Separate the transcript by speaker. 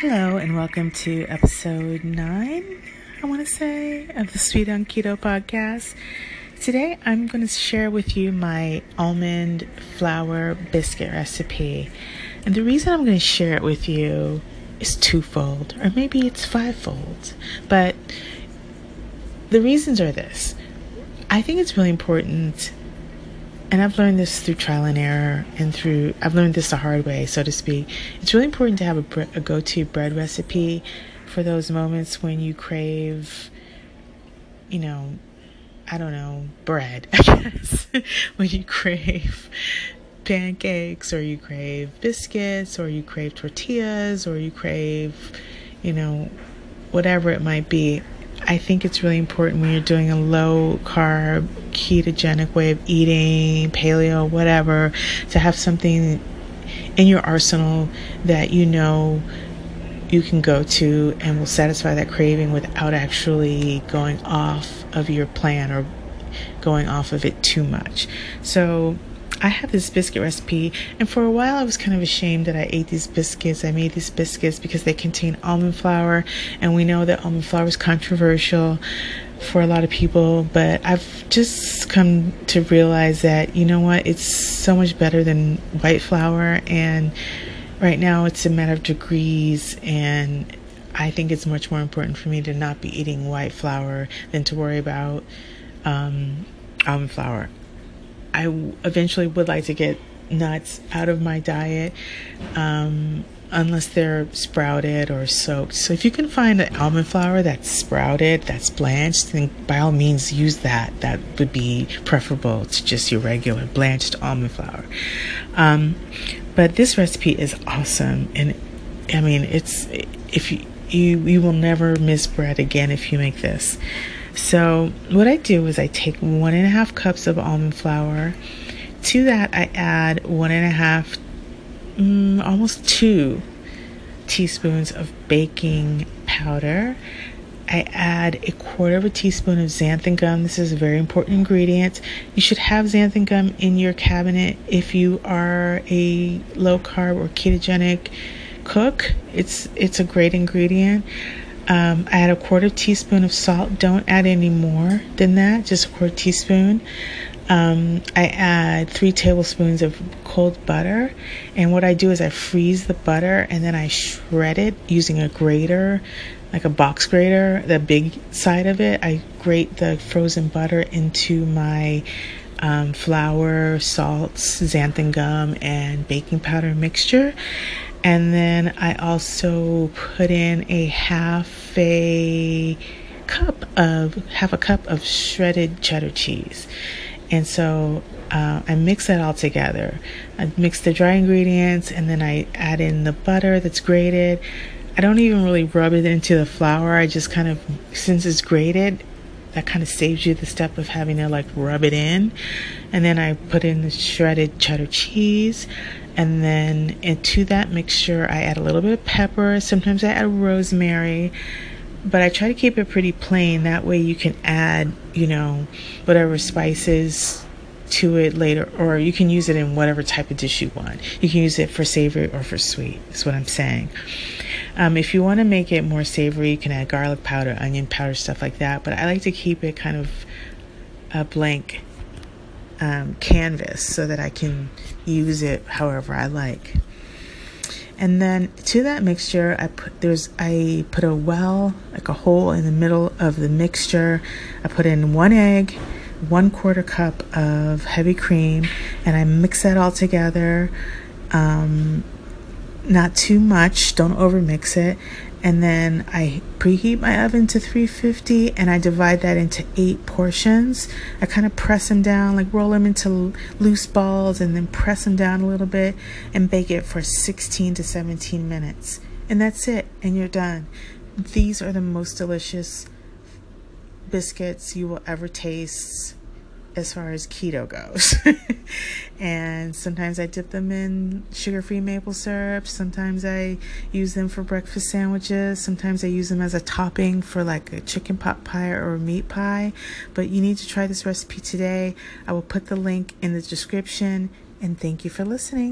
Speaker 1: Hello, and welcome to episode nine, I want to say, of the Sweet on Keto podcast. Today, I'm going to share with you my almond flour biscuit recipe. And the reason I'm going to share it with you is twofold, or maybe it's fivefold. But the reasons are this I think it's really important and I've learned this through trial and error and through I've learned this the hard way, so to speak. It's really important to have a, bre- a go-to bread recipe for those moments when you crave, you know, I don't know, bread. I guess when you crave pancakes or you crave biscuits or you crave tortillas or you crave, you know, whatever it might be. I think it's really important when you're doing a low carb, ketogenic way of eating, paleo, whatever, to have something in your arsenal that you know you can go to and will satisfy that craving without actually going off of your plan or going off of it too much. So, I have this biscuit recipe, and for a while I was kind of ashamed that I ate these biscuits. I made these biscuits because they contain almond flour, and we know that almond flour is controversial for a lot of people, but I've just come to realize that, you know what, it's so much better than white flour, and right now it's a matter of degrees, and I think it's much more important for me to not be eating white flour than to worry about um, almond flour. I eventually would like to get nuts out of my diet. Um, unless they're sprouted or soaked. So if you can find an almond flour that's sprouted, that's blanched, then by all means use that. That would be preferable to just your regular blanched almond flour. Um, but this recipe is awesome, and I mean it's if you you you will never miss bread again if you make this. So, what I do is I take one and a half cups of almond flour. To that, I add one and a half, mm, almost two teaspoons of baking powder. I add a quarter of a teaspoon of xanthan gum. This is a very important ingredient. You should have xanthan gum in your cabinet if you are a low carb or ketogenic cook. It's it's a great ingredient. Um, I add a quarter teaspoon of salt. Don't add any more than that, just a quarter teaspoon. Um, I add three tablespoons of cold butter. And what I do is I freeze the butter and then I shred it using a grater, like a box grater, the big side of it. I grate the frozen butter into my um, flour, salts, xanthan gum, and baking powder mixture. And then I also put in a half a cup of half a cup of shredded cheddar cheese. And so uh, I mix that all together. I mix the dry ingredients and then I add in the butter that's grated. I don't even really rub it into the flour. I just kind of, since it's grated, that kind of saves you the step of having to like rub it in. And then I put in the shredded cheddar cheese. And then into that mixture, I add a little bit of pepper. Sometimes I add rosemary. But I try to keep it pretty plain. That way you can add, you know, whatever spices to it later, or you can use it in whatever type of dish you want. You can use it for savory or for sweet, is what I'm saying. Um, if you want to make it more savory, you can add garlic powder, onion powder, stuff like that. But I like to keep it kind of a blank um, canvas so that I can use it however I like. And then to that mixture, I put there's I put a well like a hole in the middle of the mixture. I put in one egg, one quarter cup of heavy cream, and I mix that all together. Um, not too much, don't overmix it. And then I preheat my oven to 350 and I divide that into eight portions. I kind of press them down, like roll them into loose balls and then press them down a little bit and bake it for 16 to 17 minutes. And that's it, and you're done. These are the most delicious biscuits you will ever taste as far as keto goes. and sometimes I dip them in sugar free maple syrup. Sometimes I use them for breakfast sandwiches. Sometimes I use them as a topping for like a chicken pot pie or a meat pie. But you need to try this recipe today. I will put the link in the description. And thank you for listening.